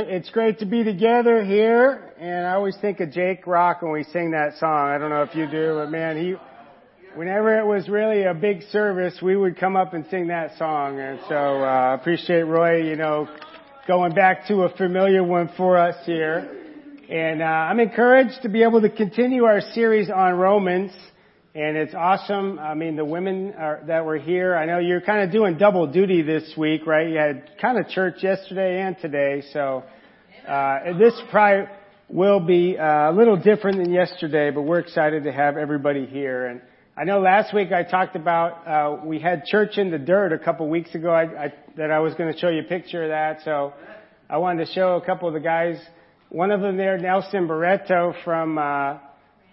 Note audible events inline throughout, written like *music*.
It's great to be together here, and I always think of Jake Rock when we sing that song. I don't know if you do, but man, he, whenever it was really a big service, we would come up and sing that song. And so, uh, appreciate Roy, you know, going back to a familiar one for us here. And, uh, I'm encouraged to be able to continue our series on Romans and it's awesome. I mean, the women are, that were here, I know you're kind of doing double duty this week, right? You had kind of church yesterday and today, so uh, this probably will be uh, a little different than yesterday, but we're excited to have everybody here. And I know last week I talked about uh, we had church in the dirt a couple weeks ago. I, I, that I was going to show you a picture of that, so I wanted to show a couple of the guys. One of them there, Nelson Barreto from. Uh,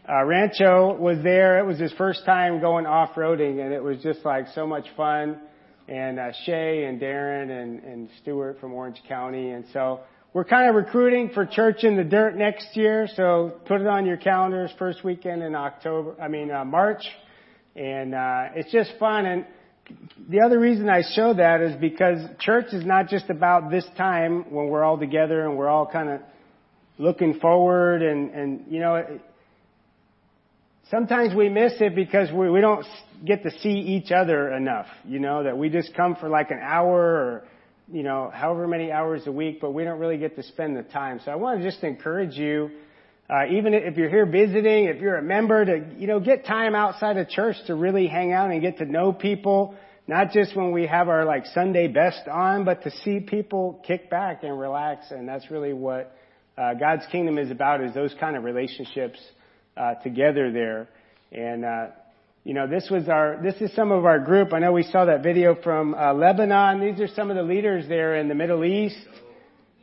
uh, Rancho was there. It was his first time going off-roading, and it was just like so much fun. And uh, Shay and Darren and, and Stuart from Orange County, and so we're kind of recruiting for Church in the Dirt next year. So put it on your calendars. First weekend in October. I mean uh, March, and uh, it's just fun. And the other reason I show that is because church is not just about this time when we're all together and we're all kind of looking forward and and you know. Sometimes we miss it because we, we don't get to see each other enough, you know, that we just come for like an hour or, you know, however many hours a week, but we don't really get to spend the time. So I want to just encourage you, uh, even if you're here visiting, if you're a member to, you know, get time outside of church to really hang out and get to know people, not just when we have our like Sunday best on, but to see people kick back and relax. And that's really what, uh, God's kingdom is about is those kind of relationships uh, together there. And, uh, you know, this was our, this is some of our group. I know we saw that video from uh, Lebanon. These are some of the leaders there in the Middle East.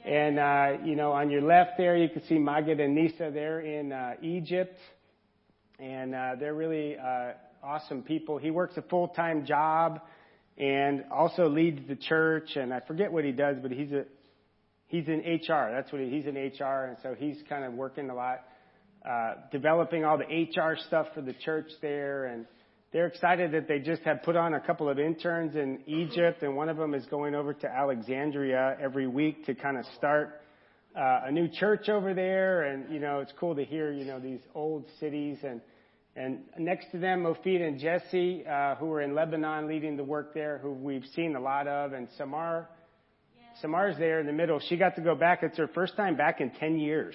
And, uh, you know, on your left there, you can see Magid and Nisa there in uh, Egypt. And uh, they're really uh, awesome people. He works a full-time job and also leads the church. And I forget what he does, but he's a, he's in HR. That's what he, he's in HR. And so he's kind of working a lot uh, developing all the HR stuff for the church there, and they're excited that they just have put on a couple of interns in Egypt, and one of them is going over to Alexandria every week to kind of start uh, a new church over there. And you know, it's cool to hear you know these old cities and. And next to them, Mofid and Jesse, uh, who are in Lebanon leading the work there, who we've seen a lot of, and Samar. Samar's there in the middle. She got to go back. It's her first time back in 10 years.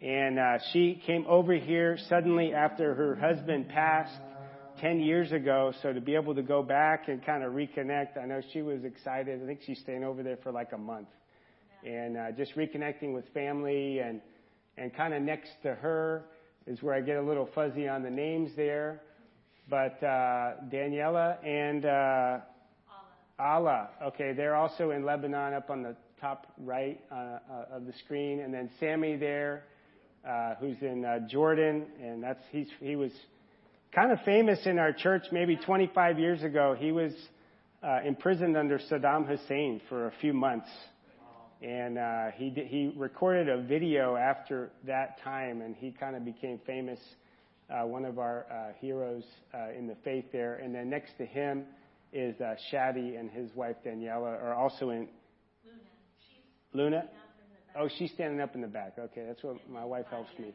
And uh, she came over here suddenly after her husband passed 10 years ago. So to be able to go back and kind of reconnect, I know she was excited. I think she's staying over there for like a month. And uh, just reconnecting with family and, and kind of next to her is where I get a little fuzzy on the names there. But uh, Daniela and uh, Allah. Okay, they're also in Lebanon up on the top right uh, uh, of the screen. And then Sammy there uh, who's in uh, Jordan, and that's he's he was kind of famous in our church maybe 25 years ago. He was uh, imprisoned under Saddam Hussein for a few months, and uh, he did, he recorded a video after that time, and he kind of became famous. Uh, one of our uh, heroes uh, in the faith there, and then next to him is uh, Shadi and his wife Daniela are also in. Luna. She's Luna. Oh, she's standing up in the back. Okay, that's what my wife helps me.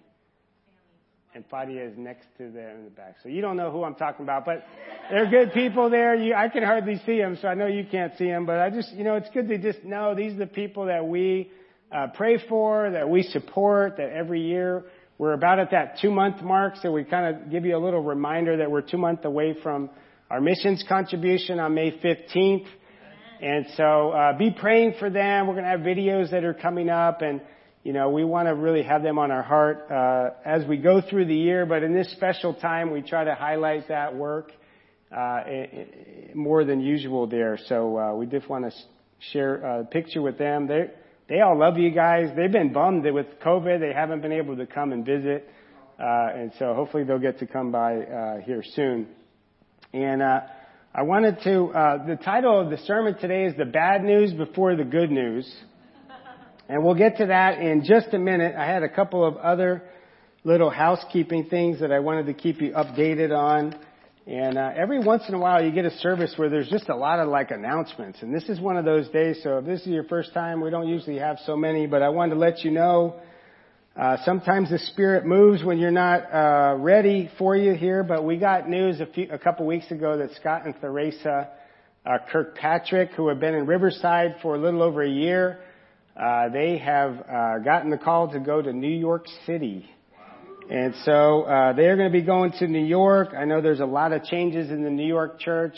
And Fadia is next to them in the back. So you don't know who I'm talking about, but they're good people there. You, I can hardly see them, so I know you can't see them, but I just, you know, it's good to just know these are the people that we uh, pray for, that we support, that every year we're about at that two month mark, so we kind of give you a little reminder that we're two months away from our missions contribution on May 15th. And so uh, be praying for them. We're going to have videos that are coming up, and you know we want to really have them on our heart uh, as we go through the year. But in this special time, we try to highlight that work uh, more than usual there. So uh, we just want to share a picture with them. They they all love you guys. They've been bummed that with COVID they haven't been able to come and visit, uh, and so hopefully they'll get to come by uh, here soon. And uh, I wanted to, uh, the title of the sermon today is The Bad News Before the Good News. And we'll get to that in just a minute. I had a couple of other little housekeeping things that I wanted to keep you updated on. And uh, every once in a while, you get a service where there's just a lot of like announcements. And this is one of those days. So if this is your first time, we don't usually have so many, but I wanted to let you know. Uh, sometimes the Spirit moves when you're not uh, ready for you here, but we got news a, few, a couple weeks ago that Scott and Theresa uh, Kirkpatrick, who have been in Riverside for a little over a year, uh, they have uh, gotten the call to go to New York City. And so uh, they're going to be going to New York. I know there's a lot of changes in the New York church.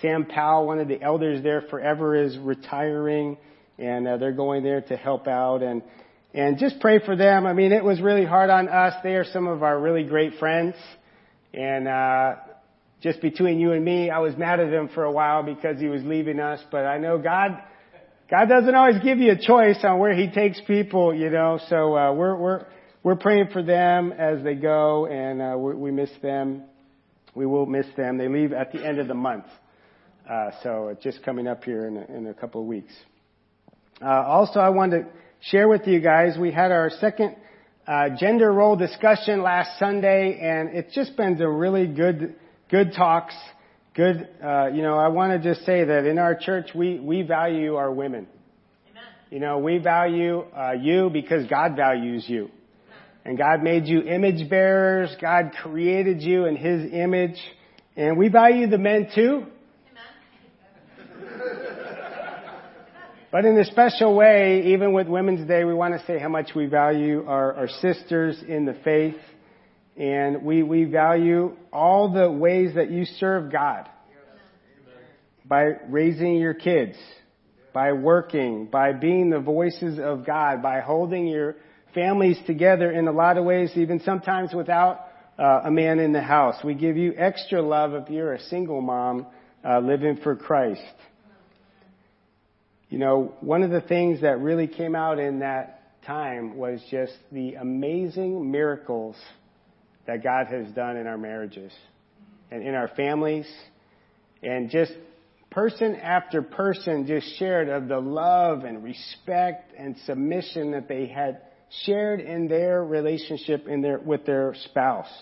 Sam Powell, one of the elders there forever, is retiring, and uh, they're going there to help out and and just pray for them. I mean, it was really hard on us. They are some of our really great friends, and uh, just between you and me, I was mad at him for a while because he was leaving us. But I know God, God doesn't always give you a choice on where He takes people, you know. So uh, we're we're we're praying for them as they go, and uh, we, we miss them. We will miss them. They leave at the end of the month, uh, so just coming up here in a, in a couple of weeks. Uh, also, I wanted to share with you guys we had our second uh, gender role discussion last Sunday, and it's just been a really good good talks. Good, uh, you know, I want to just say that in our church we we value our women. Amen. You know, we value uh, you because God values you. And God made you image bearers. God created you in His image. And we value the men too. But in a special way, even with Women's Day, we want to say how much we value our, our sisters in the faith. And we, we value all the ways that you serve God. By raising your kids, by working, by being the voices of God, by holding your families together in a lot of ways, even sometimes without uh, a man in the house. We give you extra love if you're a single mom uh, living for Christ. You know, one of the things that really came out in that time was just the amazing miracles that God has done in our marriages and in our families and just person after person just shared of the love and respect and submission that they had shared in their relationship in their, with their spouse.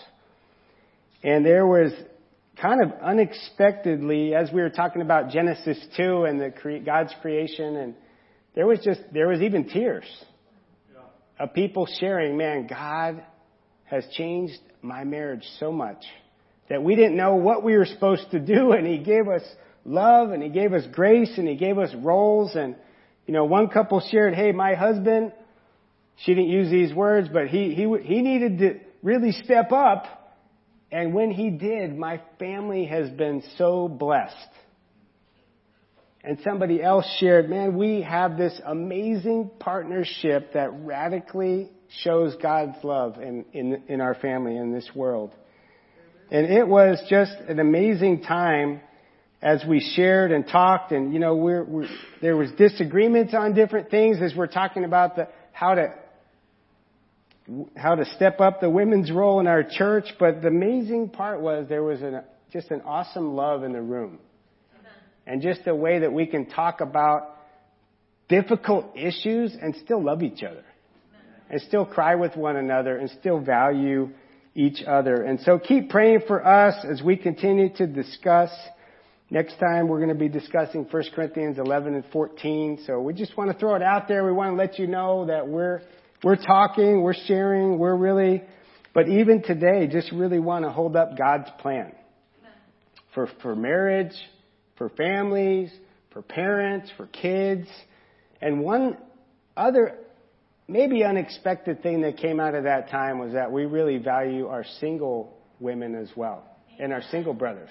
And there was kind of unexpectedly, as we were talking about Genesis 2 and the God's creation, and there was just, there was even tears yeah. of people sharing, man, God has changed my marriage so much that we didn't know what we were supposed to do, and He gave us love, and He gave us grace, and He gave us roles, and, you know, one couple shared, hey, my husband, she didn't use these words, but he, he, he needed to really step up. And when he did, my family has been so blessed. And somebody else shared, man, we have this amazing partnership that radically shows God's love in, in, in our family, in this world. And it was just an amazing time as we shared and talked and, you know, we're, we're, there was disagreements on different things as we're talking about the, how to how to step up the women's role in our church, but the amazing part was there was an, just an awesome love in the room. And just a way that we can talk about difficult issues and still love each other. And still cry with one another and still value each other. And so keep praying for us as we continue to discuss. Next time we're going to be discussing 1 Corinthians 11 and 14. So we just want to throw it out there. We want to let you know that we're we're talking, we're sharing, we're really, but even today, just really want to hold up God's plan for, for marriage, for families, for parents, for kids. And one other, maybe unexpected thing that came out of that time was that we really value our single women as well and our single brothers.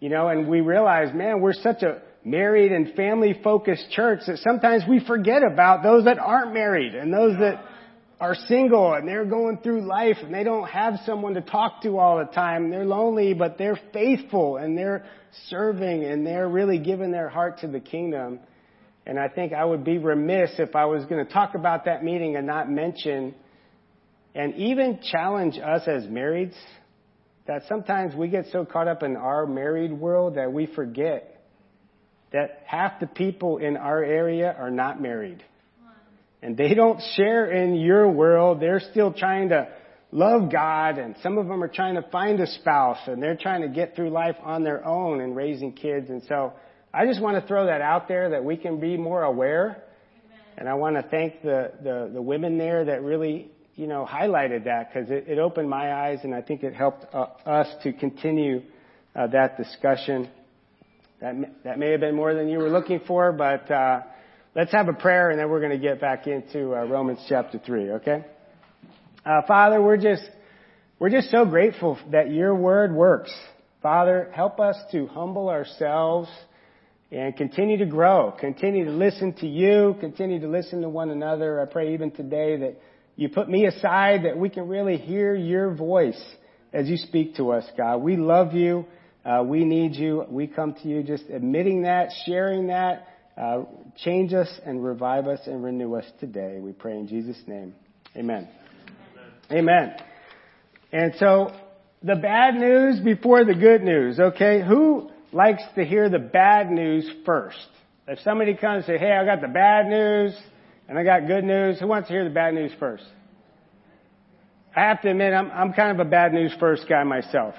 You know, and we realize, man, we're such a married and family focused church that sometimes we forget about those that aren't married and those that are single and they're going through life and they don't have someone to talk to all the time. They're lonely, but they're faithful and they're serving and they're really giving their heart to the kingdom. And I think I would be remiss if I was going to talk about that meeting and not mention and even challenge us as marrieds that sometimes we get so caught up in our married world that we forget that half the people in our area are not married. And they don't share in your world. They're still trying to love God and some of them are trying to find a spouse and they're trying to get through life on their own and raising kids. And so I just want to throw that out there that we can be more aware. And I want to thank the, the, the women there that really, you know, highlighted that because it, it opened my eyes and I think it helped uh, us to continue uh, that discussion. That, that may have been more than you were looking for, but uh, let's have a prayer and then we're going to get back into uh, Romans chapter 3, okay? Uh, Father, we're just, we're just so grateful that your word works. Father, help us to humble ourselves and continue to grow, continue to listen to you, continue to listen to one another. I pray even today that you put me aside, that we can really hear your voice as you speak to us, God. We love you. Uh, we need you. We come to you just admitting that, sharing that. Uh, change us and revive us and renew us today. We pray in Jesus' name. Amen. Amen. And so, the bad news before the good news, okay? Who likes to hear the bad news first? If somebody comes and say, hey, I got the bad news and I got good news, who wants to hear the bad news first? I have to admit, I'm, I'm kind of a bad news first guy myself.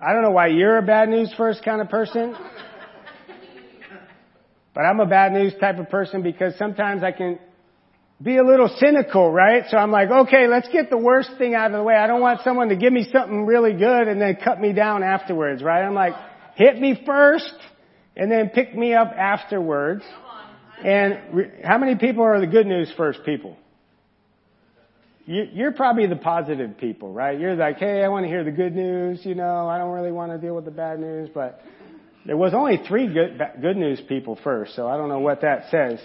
I don't know why you're a bad news first kind of person. But I'm a bad news type of person because sometimes I can be a little cynical, right? So I'm like, okay, let's get the worst thing out of the way. I don't want someone to give me something really good and then cut me down afterwards, right? I'm like, hit me first and then pick me up afterwards. And re- how many people are the good news first people? You, you're probably the positive people, right? You're like, hey, I want to hear the good news, you know, I don't really want to deal with the bad news, but there was only three good, good news people first, so I don't know what that says.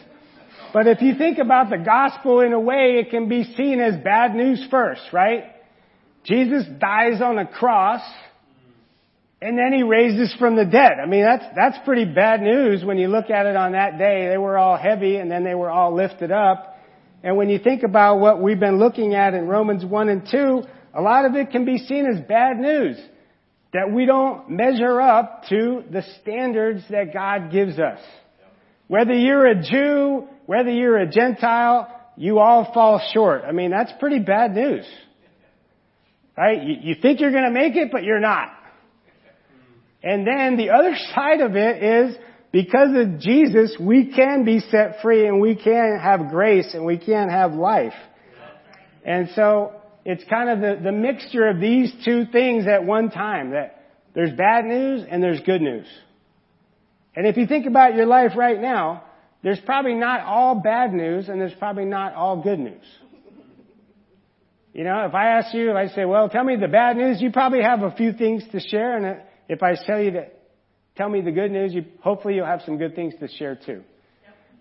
But if you think about the gospel in a way, it can be seen as bad news first, right? Jesus dies on a cross, and then he raises from the dead. I mean, that's, that's pretty bad news when you look at it on that day. They were all heavy, and then they were all lifted up. And when you think about what we've been looking at in Romans 1 and 2, a lot of it can be seen as bad news. That we don't measure up to the standards that God gives us. Whether you're a Jew, whether you're a Gentile, you all fall short. I mean, that's pretty bad news. Right? You, you think you're gonna make it, but you're not. And then the other *laughs* side of it is, because of Jesus, we can be set free and we can have grace and we can have life. And so, it's kind of the, the mixture of these two things at one time, that there's bad news and there's good news. And if you think about your life right now, there's probably not all bad news and there's probably not all good news. You know, if I ask you, if I say, well, tell me the bad news, you probably have a few things to share. And if I tell you to tell me the good news, you, hopefully you'll have some good things to share too.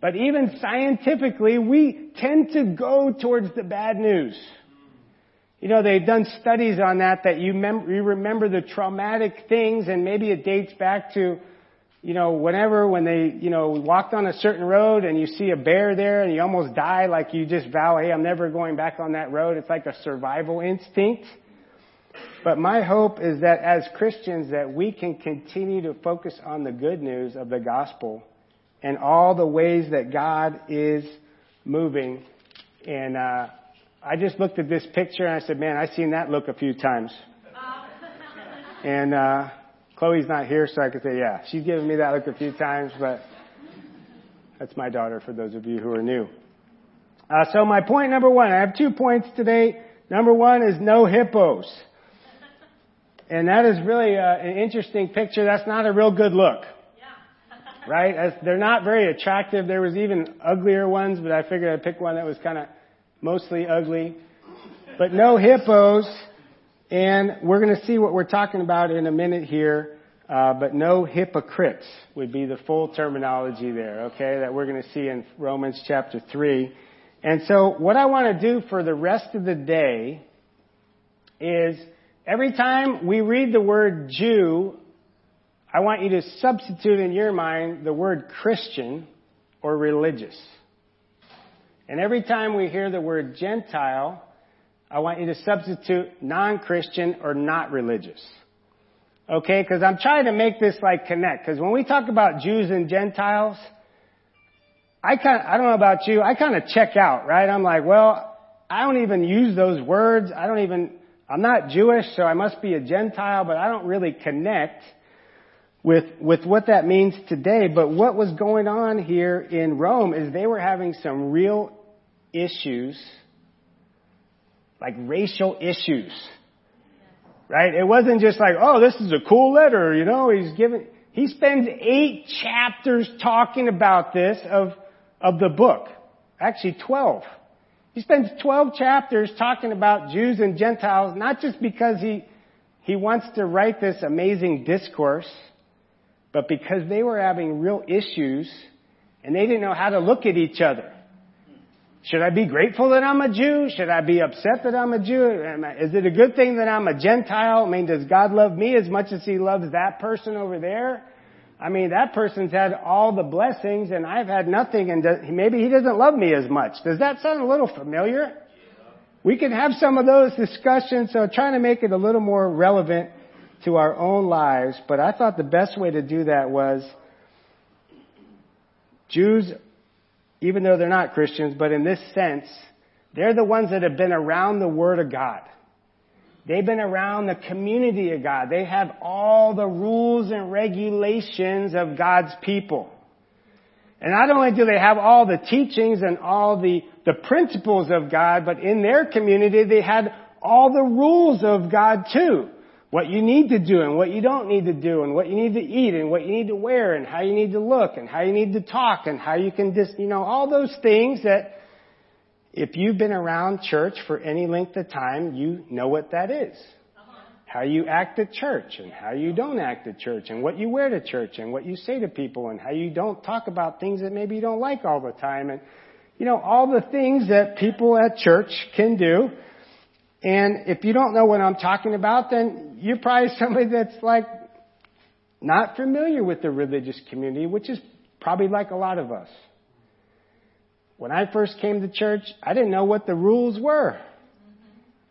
But even scientifically, we tend to go towards the bad news. You know, they've done studies on that, that you, mem- you remember the traumatic things and maybe it dates back to you know, whenever when they, you know, walked on a certain road and you see a bear there and you almost die, like you just vow, hey, I'm never going back on that road. It's like a survival instinct. But my hope is that as Christians that we can continue to focus on the good news of the gospel and all the ways that God is moving. And, uh, I just looked at this picture and I said, man, I've seen that look a few times. *laughs* and, uh, Chloe's not here, so I could say, yeah, she's given me that look a few times, but that's my daughter for those of you who are new. Uh, so my point number one, I have two points today. Number one is no hippos. And that is really uh, an interesting picture. That's not a real good look. *laughs* right? As they're not very attractive. There was even uglier ones, but I figured I'd pick one that was kind of mostly ugly. But no hippos. And we're going to see what we're talking about in a minute here. Uh, but no hypocrites would be the full terminology there, okay, that we're going to see in Romans chapter 3. And so what I want to do for the rest of the day is every time we read the word Jew, I want you to substitute in your mind the word Christian or religious. And every time we hear the word Gentile, I want you to substitute non-Christian or not religious. Okay, because I'm trying to make this like connect. Because when we talk about Jews and Gentiles, I kind I don't know about you, I kind of check out, right? I'm like, well, I don't even use those words. I don't even, I'm not Jewish, so I must be a Gentile, but I don't really connect with, with what that means today. But what was going on here in Rome is they were having some real issues, like racial issues. Right? It wasn't just like, oh, this is a cool letter, you know, he's giving, he spends eight chapters talking about this of, of the book. Actually 12. He spends 12 chapters talking about Jews and Gentiles, not just because he, he wants to write this amazing discourse, but because they were having real issues and they didn't know how to look at each other. Should I be grateful that I'm a Jew? Should I be upset that I'm a Jew? Is it a good thing that I'm a Gentile? I mean, does God love me as much as He loves that person over there? I mean, that person's had all the blessings and I've had nothing and maybe He doesn't love me as much. Does that sound a little familiar? We can have some of those discussions, so trying to make it a little more relevant to our own lives, but I thought the best way to do that was Jews, even though they're not Christians, but in this sense, they're the ones that have been around the Word of God. They've been around the community of God. They have all the rules and regulations of God's people. And not only do they have all the teachings and all the, the principles of God, but in their community they had all the rules of God too what you need to do and what you don't need to do and what you need to eat and what you need to wear and how you need to look and how you need to talk and how you can just, you know, all those things that if you've been around church for any length of time, you know what that is. How you act at church and how you don't act at church and what you wear to church and what you say to people and how you don't talk about things that maybe you don't like all the time and, you know, all the things that people at church can do and if you don't know what I'm talking about, then you're probably *laughs* somebody that's like not familiar with the religious community, which is probably like a lot of us. When I first came to church, I didn't know what the rules were.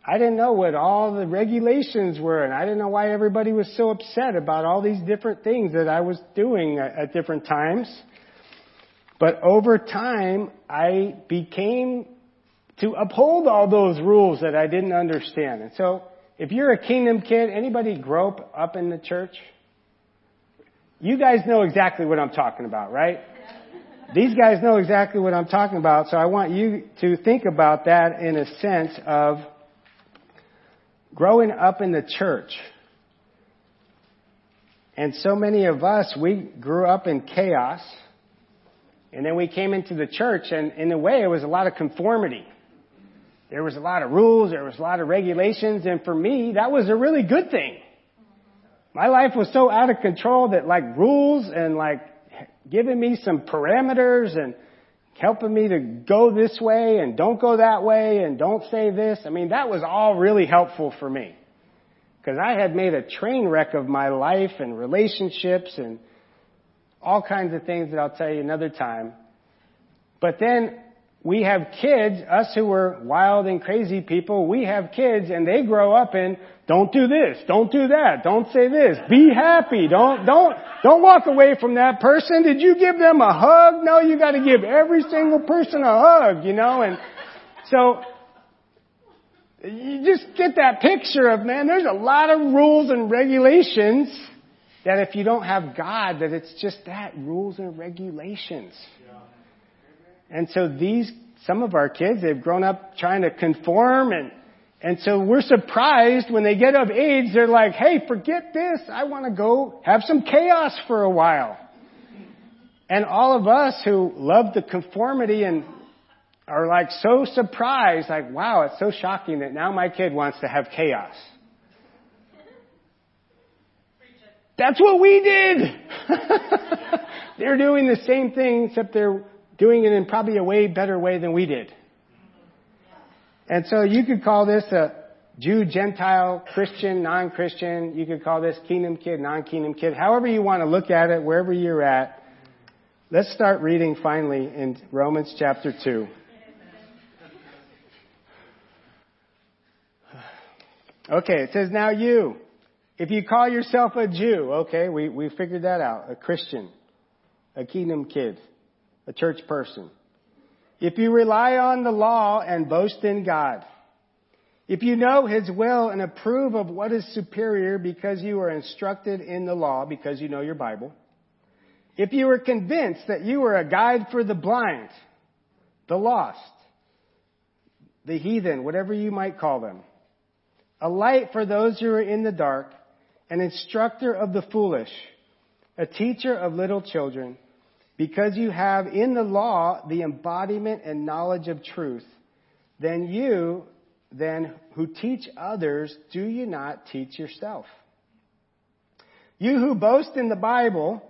I didn't know what all the regulations were, and I didn't know why everybody was so upset about all these different things that I was doing at different times. But over time, I became to uphold all those rules that I didn't understand. And so, if you're a kingdom kid, anybody grow up in the church? You guys know exactly what I'm talking about, right? These guys know exactly what I'm talking about, so I want you to think about that in a sense of growing up in the church. And so many of us, we grew up in chaos, and then we came into the church, and in a way, it was a lot of conformity. There was a lot of rules, there was a lot of regulations, and for me, that was a really good thing. My life was so out of control that like rules and like giving me some parameters and helping me to go this way and don't go that way and don't say this. I mean, that was all really helpful for me. Because I had made a train wreck of my life and relationships and all kinds of things that I'll tell you another time. But then we have kids, us who were wild and crazy people, we have kids and they grow up in, don't do this, don't do that, don't say this, be happy, don't, don't, don't walk away from that person. Did you give them a hug? No, you gotta give every single person a hug, you know, and so, you just get that picture of, man, there's a lot of rules and regulations that if you don't have God, that it's just that, rules and regulations. And so these, some of our kids, they've grown up trying to conform and, and so we're surprised when they get of age, they're like, hey, forget this. I want to go have some chaos for a while. And all of us who love the conformity and are like so surprised, like, wow, it's so shocking that now my kid wants to have chaos. That's what we did. *laughs* they're doing the same thing, except they're doing it in probably a way better way than we did. And so you could call this a Jew, Gentile, Christian, non-Christian. You could call this kingdom kid, non-kingdom kid. However you want to look at it, wherever you're at. Let's start reading finally in Romans chapter 2. Okay, it says, now you, if you call yourself a Jew, okay, we, we figured that out, a Christian, a kingdom kid, a church person. if you rely on the law and boast in God, if you know His will and approve of what is superior because you are instructed in the law, because you know your Bible, if you are convinced that you are a guide for the blind, the lost, the heathen, whatever you might call them, a light for those who are in the dark, an instructor of the foolish, a teacher of little children, because you have in the law the embodiment and knowledge of truth, then you, then who teach others, do you not teach yourself? You who boast in the Bible,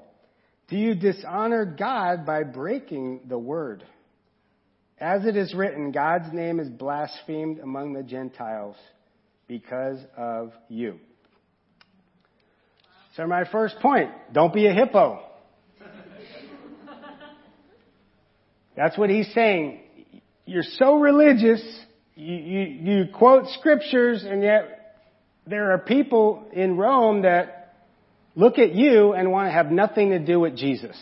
do you dishonor God by breaking the word? As it is written, God's name is blasphemed among the Gentiles because of you. So my first point, don't be a hippo. That's what he's saying. You're so religious, you, you, you quote scriptures, and yet there are people in Rome that look at you and want to have nothing to do with Jesus.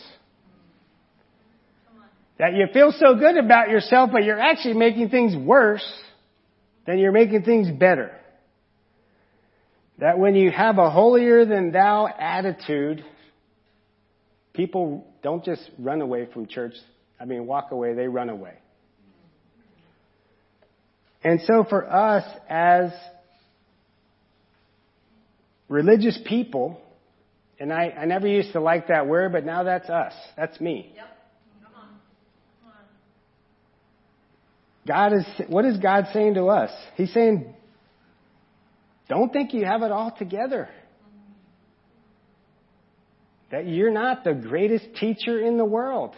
That you feel so good about yourself, but you're actually making things worse than you're making things better. That when you have a holier than thou attitude, people don't just run away from church. I mean, walk away, they run away. And so for us as religious people, and I, I never used to like that word, but now that's us. That's me. Yep. Come on. Come on. God is, what is God saying to us? He's saying, don't think you have it all together. That you're not the greatest teacher in the world.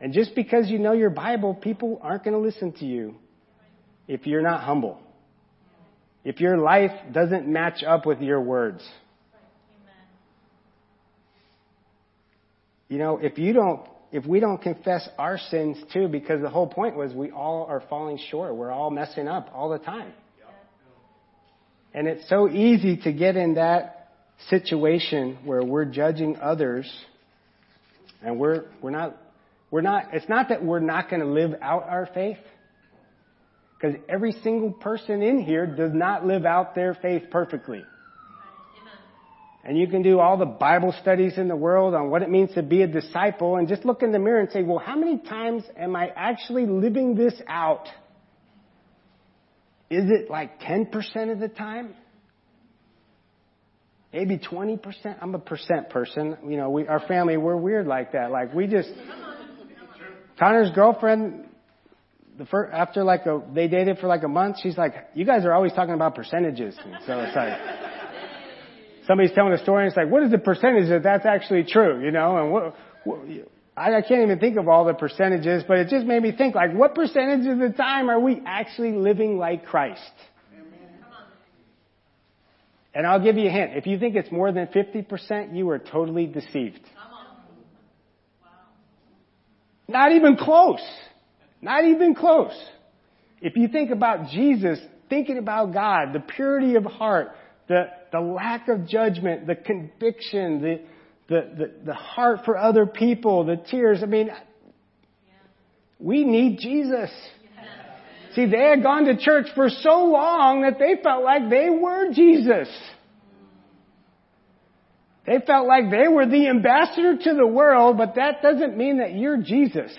And just because you know your Bible, people aren't going to listen to you if you're not humble. If your life doesn't match up with your words. You know, if you don't, if we don't confess our sins too, because the whole point was we all are falling short. We're all messing up all the time. And it's so easy to get in that situation where we're judging others and we're, we're not, we're not, it's not that we're not going to live out our faith. Because every single person in here does not live out their faith perfectly. And you can do all the Bible studies in the world on what it means to be a disciple and just look in the mirror and say, well, how many times am I actually living this out? Is it like 10% of the time? Maybe 20%? I'm a percent person. You know, we, our family, we're weird like that. Like we just, Connor's girlfriend, the first, after like a, they dated for like a month, she's like, you guys are always talking about percentages. And so it's like, somebody's telling a story and it's like, what is the percentage that that's actually true? You know, and what, what I, I can't even think of all the percentages, but it just made me think like, what percentage of the time are we actually living like Christ? And I'll give you a hint. If you think it's more than 50%, you are totally deceived. Not even close. Not even close. If you think about Jesus, thinking about God, the purity of heart, the, the lack of judgment, the conviction, the, the, the, the heart for other people, the tears, I mean, we need Jesus. See, they had gone to church for so long that they felt like they were Jesus. They felt like they were the ambassador to the world, but that doesn't mean that you're Jesus.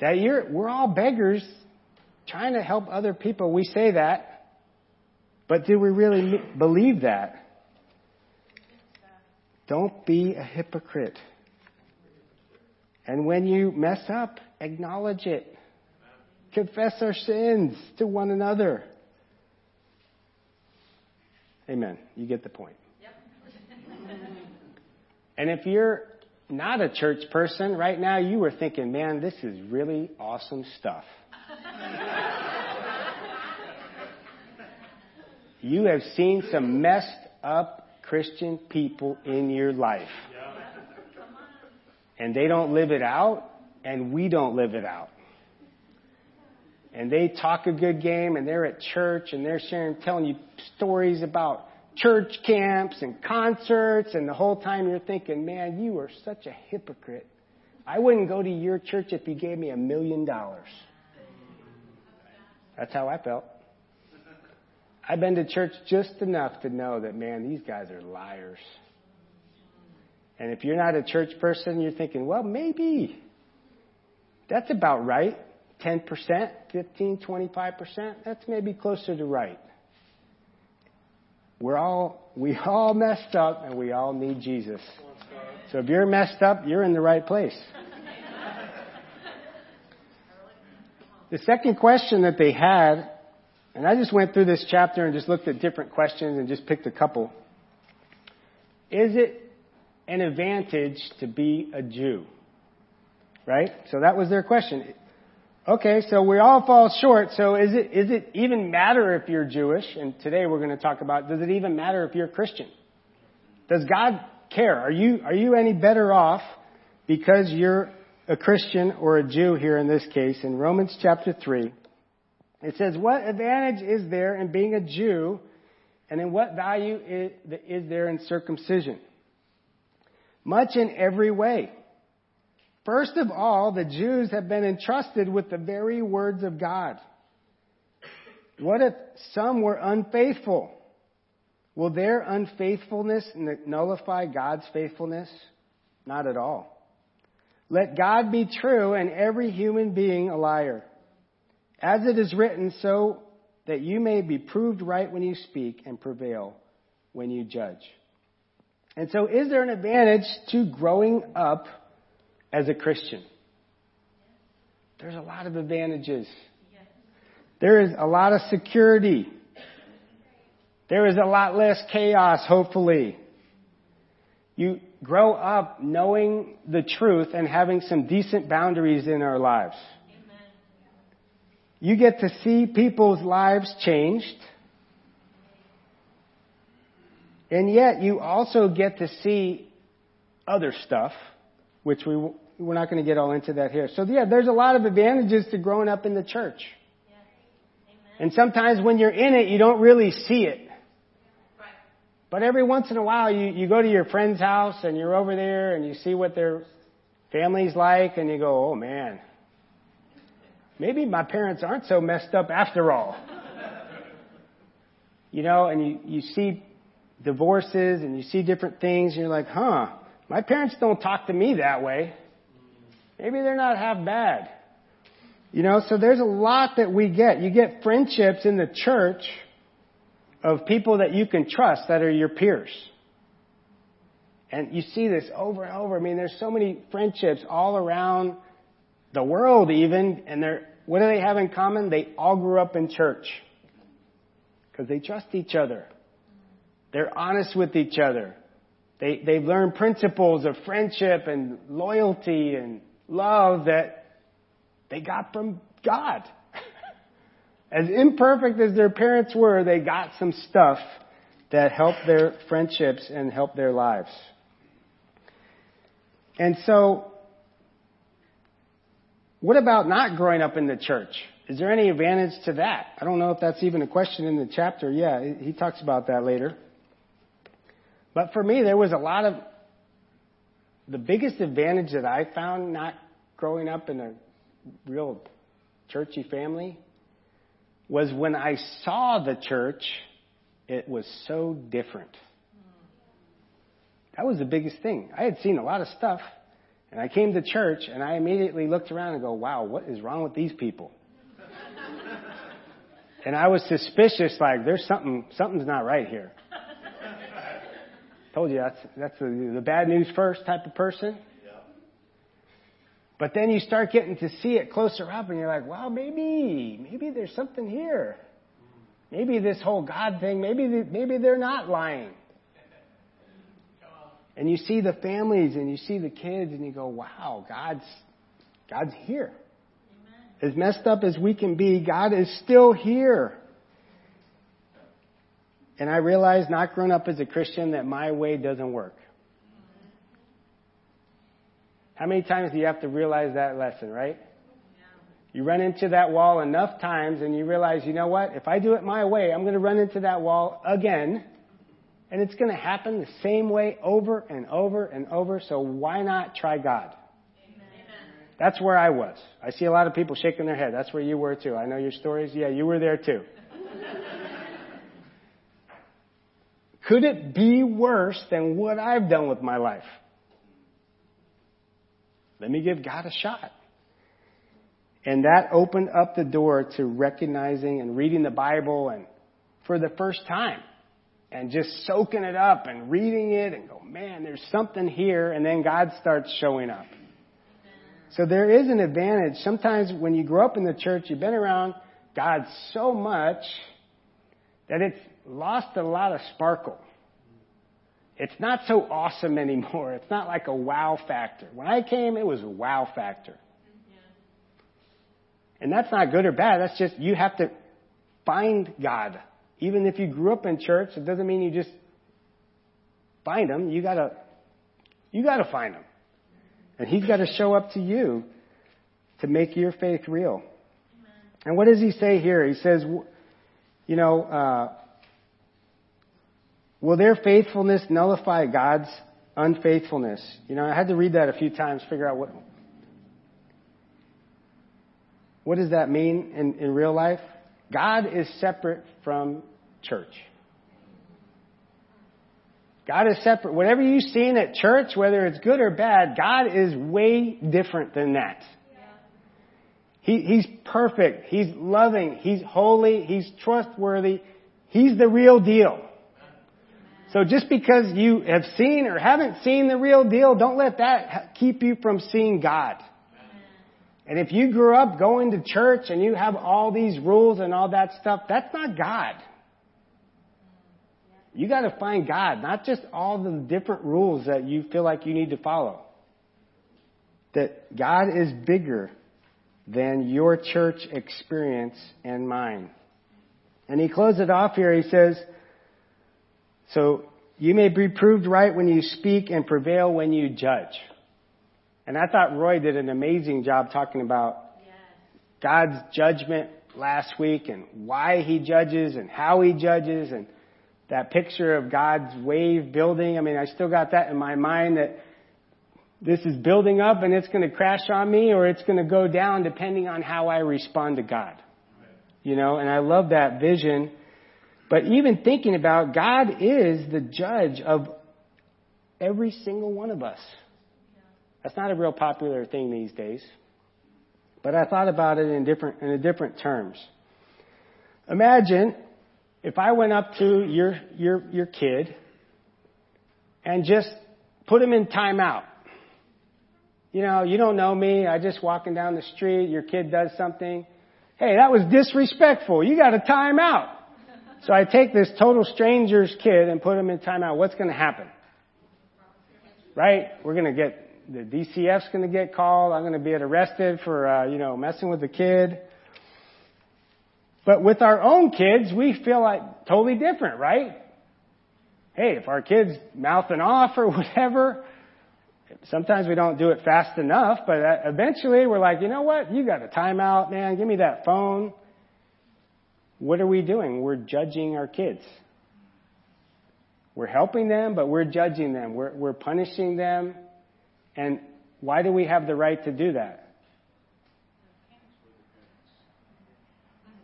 That you're, we're all beggars trying to help other people. We say that, but do we really believe that? Don't be a hypocrite. And when you mess up, acknowledge it. Confess our sins to one another. Amen. You get the point. And if you're not a church person, right now you were thinking, man, this is really awesome stuff. you have seen some messed up Christian people in your life. And they don't live it out, and we don't live it out. And they talk a good game, and they're at church, and they're sharing, telling you stories about church camps and concerts, and the whole time you're thinking, man, you are such a hypocrite. I wouldn't go to your church if you gave me a million dollars. That's how I felt. I've been to church just enough to know that, man, these guys are liars. And if you're not a church person, you're thinking, well, maybe. That's about right. 10%, 15, 25%. That's maybe closer to right. We're all, we all messed up and we all need Jesus. So if you're messed up, you're in the right place. The second question that they had, and I just went through this chapter and just looked at different questions and just picked a couple. Is it an advantage to be a Jew? Right? So that was their question. Okay, so we all fall short. So is it, is it even matter if you're Jewish? And today we're going to talk about, does it even matter if you're Christian? Does God care? Are you, are you any better off because you're a Christian or a Jew here in this case? In Romans chapter 3, it says, what advantage is there in being a Jew and in what value is, is there in circumcision? Much in every way. First of all, the Jews have been entrusted with the very words of God. What if some were unfaithful? Will their unfaithfulness nullify God's faithfulness? Not at all. Let God be true and every human being a liar. As it is written, so that you may be proved right when you speak and prevail when you judge. And so is there an advantage to growing up as a Christian? There's a lot of advantages. There is a lot of security. There is a lot less chaos, hopefully. You grow up knowing the truth and having some decent boundaries in our lives. You get to see people's lives changed. And yet you also get to see other stuff, which we, we're not going to get all into that here. So yeah, there's a lot of advantages to growing up in the church. And sometimes when you're in it, you don't really see it. But every once in a while, you, you go to your friend's house and you're over there and you see what their family's like and you go, oh man, maybe my parents aren't so messed up after all. you know, and you, you see divorces and you see different things and you're like, huh, my parents don't talk to me that way. Maybe they're not half bad. You know, so there's a lot that we get. You get friendships in the church of people that you can trust that are your peers. And you see this over and over. I mean, there's so many friendships all around the world even, and they're, what do they have in common? They all grew up in church. Because they trust each other. They're honest with each other. They, they've learned principles of friendship and loyalty and love that they got from God. *laughs* As imperfect as their parents were, they got some stuff that helped their friendships and helped their lives. And so, what about not growing up in the church? Is there any advantage to that? I don't know if that's even a question in the chapter. Yeah, he talks about that later. But for me, there was a lot of, the biggest advantage that I found not growing up in a real churchy family was when I saw the church, it was so different. That was the biggest thing. I had seen a lot of stuff, and I came to church, and I immediately looked around and go, wow, what is wrong with these people? *laughs* and I was suspicious, like, there's something, something's not right here. Told you that's, that's the, the bad news first type of person. But then you start getting to see it closer up and you're like, well, maybe, maybe there's something here. Maybe this whole God thing, maybe, maybe they're not lying. And you see the families and you see the kids and you go, wow, God's, God's here. Amen. As messed up as we can be, God is still here. And I realized not growing up as a Christian that my way doesn't work. How many times do you have to realize that lesson, right? You run into that wall enough times and you realize, you know what? If I do it my way, I'm going to run into that wall again. And it's going to happen the same way over and over and over. So why not try God? Amen. That's where I was. I see a lot of people shaking their head. That's where you were too. I know your stories. Yeah, you were there too. Could it be worse than what I've done with my life? Let me give God a shot. And that opened up the door to recognizing and reading the Bible and for the first time and just soaking it up and reading it and go, man, there's something here. And then God starts showing up. So there is an advantage. Sometimes when you grow up in the church, you've been around God so much that it's lost a lot of sparkle. It's not so awesome *laughs* anymore. It's not like a wow factor. When I came, it was a wow factor. And that's not good or bad. That's just, you have to find God. Even if you grew up in church, it doesn't mean you just find Him. You gotta, you gotta find Him. And He's gotta show up to you to make your faith real. And what does He say here? He says, you know, uh, will their faithfulness nullify God's unfaithfulness? You know, I had to read that a few times, figure out what, what does that mean in, in real life? God is separate from church. God is separate. Whatever you've seen at church, whether it's good or bad, God is way different than that. He, he's perfect. He's loving. He's holy. He's trustworthy. He's the real deal. So just because you have seen or haven't seen the real deal, don't let that keep you from seeing God. And if you grew up going to church and you have all these rules and all that stuff, that's not God. You gotta find God, not just all the different rules that you feel like you need to follow. That God is bigger than your church experience and mine. And he closes it off here. He says, so you may be proved right when you speak and prevail when you judge. And I thought Roy did an amazing job talking about God's judgment last week and why he judges and how he judges and that picture of God's wave building. I mean, I still got that in my mind that this is building up and it's going to crash on me or it's going to go down depending on how I respond to God. You know, and I love that vision. But even thinking about God is the judge of every single one of us. That's not a real popular thing these days. But I thought about it in different, in a different terms. Imagine if I went up to your, your, your kid and just put him in timeout. You know, you don't know me. I just walking down the street. Your kid does something. Hey, that was disrespectful. You got a timeout. So I take this total stranger's kid and put him in timeout. What's going to happen? Right? We're going to get the DCF's going to get called. I'm going to be arrested for uh, you know messing with the kid. But with our own kids, we feel like totally different, right? Hey, if our kid's mouthing off or *laughs* whatever, sometimes we don't do it fast enough, but eventually we're like, you know what? You got a timeout, man. Give me that phone. What are we doing? We're judging our kids. We're helping them, but we're judging them. We're, we're punishing them. And why do we have the right to do that?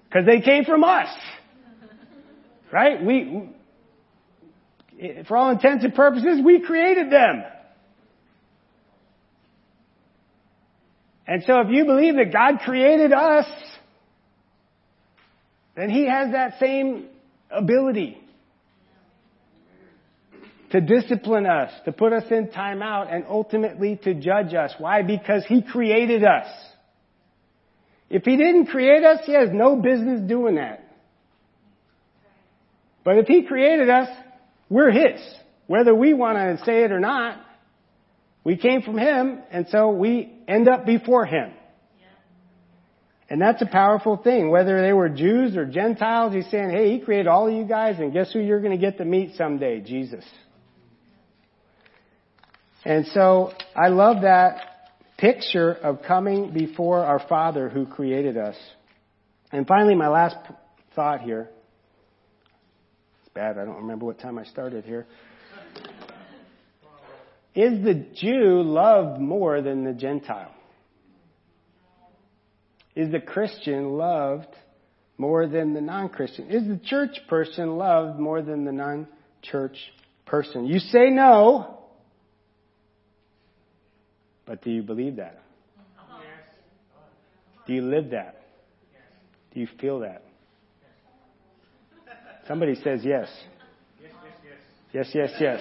Because they came from us. Right? We, for all intents and purposes, we created them. And so if you believe that God created us, then He has that same ability to discipline us, to put us in timeout, and ultimately to judge us. Why? Because He created us. If He didn't create us, He has no business doing that. But if He created us, we're His. Whether we want to say it or not, we came from Him, and so we end up before Him. And that's a powerful thing. Whether they were Jews or Gentiles, He's saying, hey, He created all of you guys, and guess who you're going to get to meet someday? Jesus. And so I love that picture of coming before our Father who created us. And finally, my last thought here. It's bad, I don't remember what time I started here. Is the Jew loved more than the Gentile? Is the Christian loved more than the non-Christian? Is the church person loved more than the non-church person? You say no, but do you believe that? Do you live that? Do you feel that? Somebody says yes. Yes, yes, yes. Yes, yes, yes.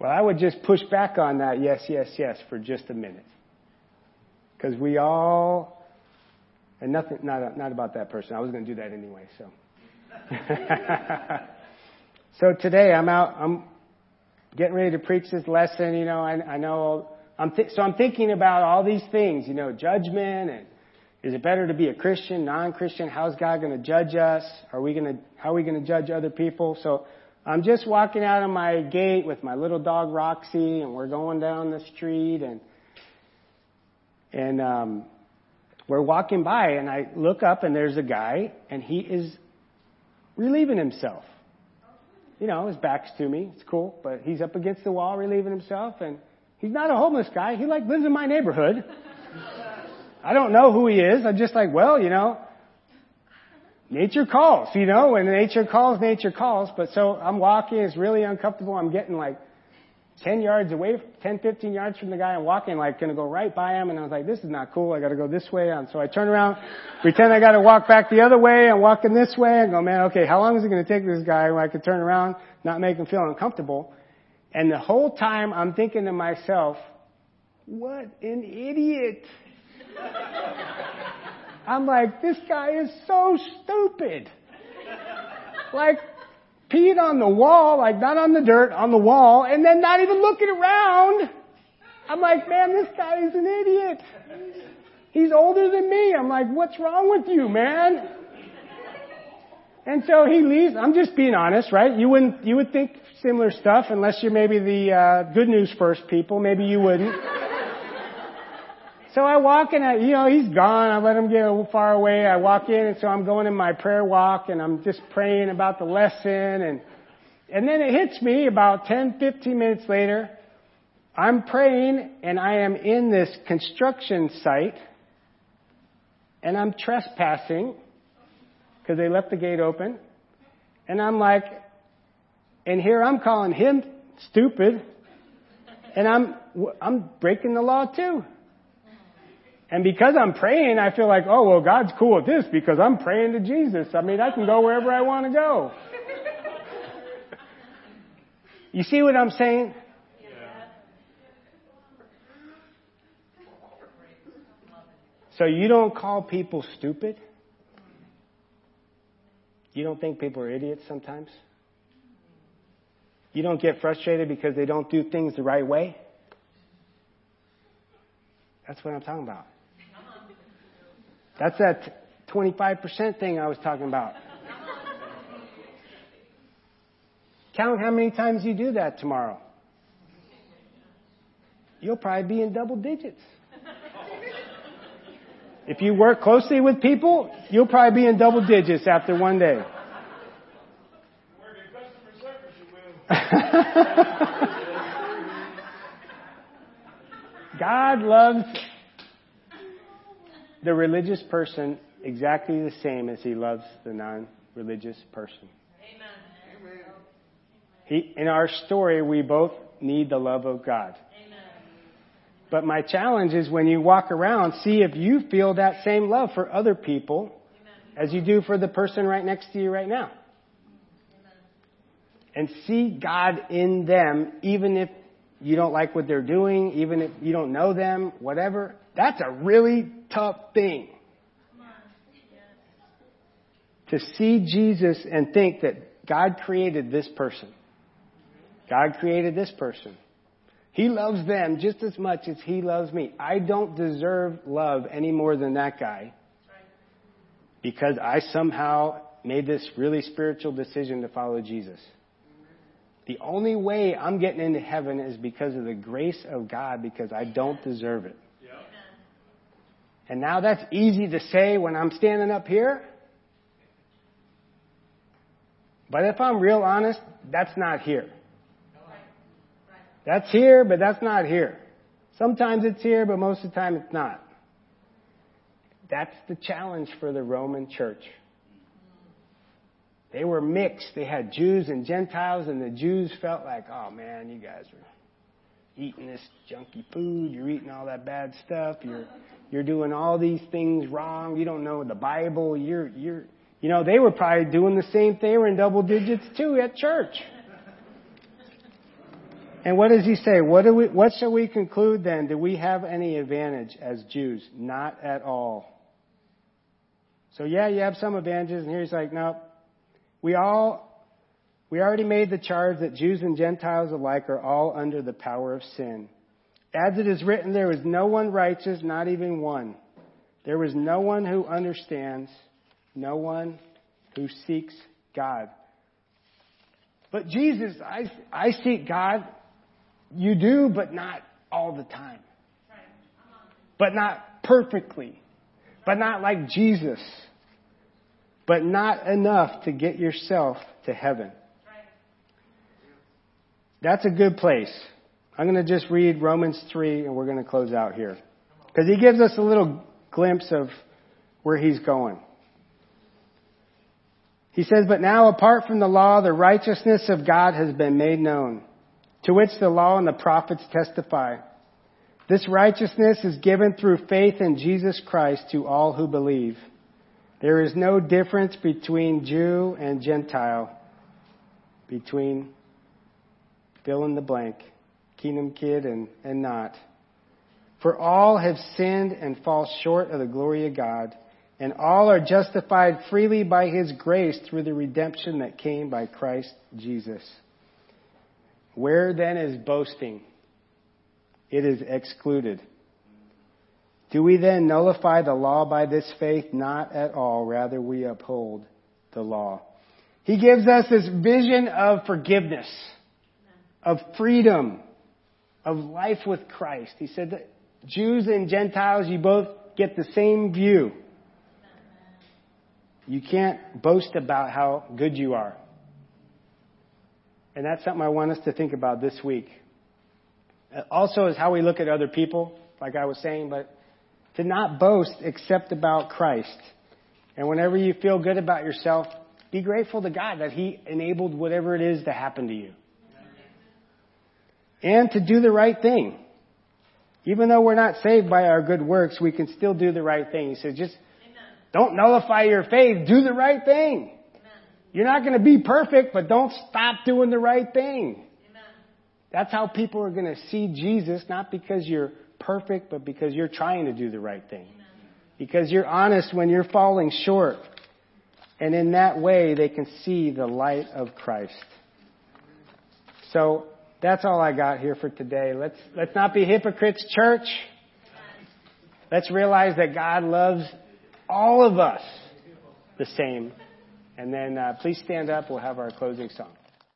Well, I would just push back on that yes, yes, yes for just a minute. Because we all, and nothing, not, not about that person. I was going to do that anyway, so. *laughs* so today I'm out, I'm getting ready to preach this lesson, you know, I, I know, I'm th- so I'm thinking about all these things, you know, judgment and is it better to be a Christian, non-Christian? How's God going to judge us? Are we going to, how are we going to judge other people? So I'm just walking out of my gate with my little dog Roxy and we're going down the street and, and, um, we're walking by and I look up and there's a guy and he is relieving himself. You know, his back's to me. It's cool, but he's up against the wall relieving himself and he's not a homeless guy. He like lives in my neighborhood. *laughs* I don't know who he is. I'm just like, well, you know, nature calls, you know, when nature calls, nature calls. But so I'm walking, it's really uncomfortable. I'm getting like 10 yards away, 10, 15 yards from the guy. I'm walking like gonna go right by him. And I was like, this is not cool. I gotta go this way. And so I turn around, pretend I gotta walk back the other way. I'm walking this way and go, man, okay, how long is it gonna take this guy where I could turn around, not make him feel uncomfortable? And the whole time I'm thinking to myself, what an idiot. I'm like, this guy is so stupid. Like, peed on the wall, like not on the dirt, on the wall, and then not even looking around. I'm like, man, this guy is an idiot. He's older than me. I'm like, what's wrong with you, man? And so he leaves. I'm just being honest, right? You wouldn't, you would think similar stuff unless you're maybe the uh, good news first people. Maybe you wouldn't. So I walk in, you know, he's gone. I let him get a little far away. I walk in and so I'm going in my prayer walk and I'm just praying about the lesson and, and then it hits me about 10, 15 minutes later. I'm praying and I am in this construction site and I'm trespassing because they left the gate open. And I'm like, and here I'm calling him stupid and I'm, I'm breaking the law too. And because I'm praying, I feel like, oh, well, God's cool with this because I'm praying to Jesus. I mean, I can go wherever I want to go. You see what I'm saying? So you don't call people stupid? You don't think people are idiots sometimes? You don't get frustrated because they don't do things the right way? That's what I'm talking about. That's that 25% thing I was talking about. Count how many times you do that tomorrow. You'll probably be in double digits. If you work closely with people, you'll probably be in double digits after one day. *laughs* God loves the religious person exactly the same as he loves the non-religious person. Amen. He, in our story, we both need the love of God. Amen. But my challenge is when you walk around, see if you feel that same love for other people as you do for the person right next to you right now. And see God in them, even if you don't like what they're doing, even if you don't know them, whatever. That's a really tough thing. To see Jesus and think that God created this person. God created this person. He loves them just as much as he loves me. I don't deserve love any more than that guy because I somehow made this really spiritual decision to follow Jesus. The only way I'm getting into heaven is because of the grace of God because I don't deserve it. And now that's easy to say when I'm standing up here. But if I'm real honest, that's not here. That's here, but that's not here. Sometimes it's here, but most of the time it's not. That's the challenge for the Roman church. They were mixed. They had Jews and Gentiles, and the Jews felt like, oh man, you guys are eating this junky food. You're eating all that bad stuff. You're you're doing all these things wrong. You don't know the Bible. You're you're you know they were probably doing the same thing. They were in double digits too at church. And what does he say? What do we what shall we conclude then? Do we have any advantage as Jews? Not at all. So yeah, you have some advantages, and here he's like, no, we all, we already made the charge that Jews and Gentiles alike are all under the power of sin. As it is written, there is no one righteous, not even one. There is no one who understands, no one who seeks God. But Jesus, I, I seek God. You do, but not all the time. But not perfectly. But not like Jesus but not enough to get yourself to heaven. That's a good place. I'm going to just read Romans 3 and we're going to close out here. Because he gives us a little glimpse of where he's going. He says, But now apart from the law, the righteousness of God has been made known, to which the law and the prophets testify. This righteousness is given through faith in Jesus Christ to all who believe. There is no difference between Jew and Gentile, between fill in the blank, kingdom kid and, and not. For all have sinned and fall short of the glory of God, and all are justified freely by His grace through the redemption that came by Christ Jesus. Where then is boasting? It is excluded. Do we then nullify the law by this faith? Not at all. Rather, we uphold the law. He gives us this vision of forgiveness, of freedom, of life with Christ. He said that Jews and Gentiles, you both get the same view. You can't boast about how good you are. And that's something I want us to think about this week. Also is how we look at other people, like I was saying, but to not boast except about Christ. And whenever you feel good about yourself, be grateful to God that He enabled whatever it is to happen to you. And to do the right thing. Even though we're not saved by our good works, we can still do the right thing. He said, just don't nullify your faith. Do the right thing. You're not going to be perfect, but don't stop doing the right thing. That's how people are going to see Jesus, not because you're perfect, but because you're trying to do the right thing. Because you're honest when you're falling short. And in that way, they can see the light of Christ. So, that's all I got here for today. Let's, let's not be hypocrites, church. Let's realize that God loves all of us the same. And then uh, please stand up. We'll have our closing song.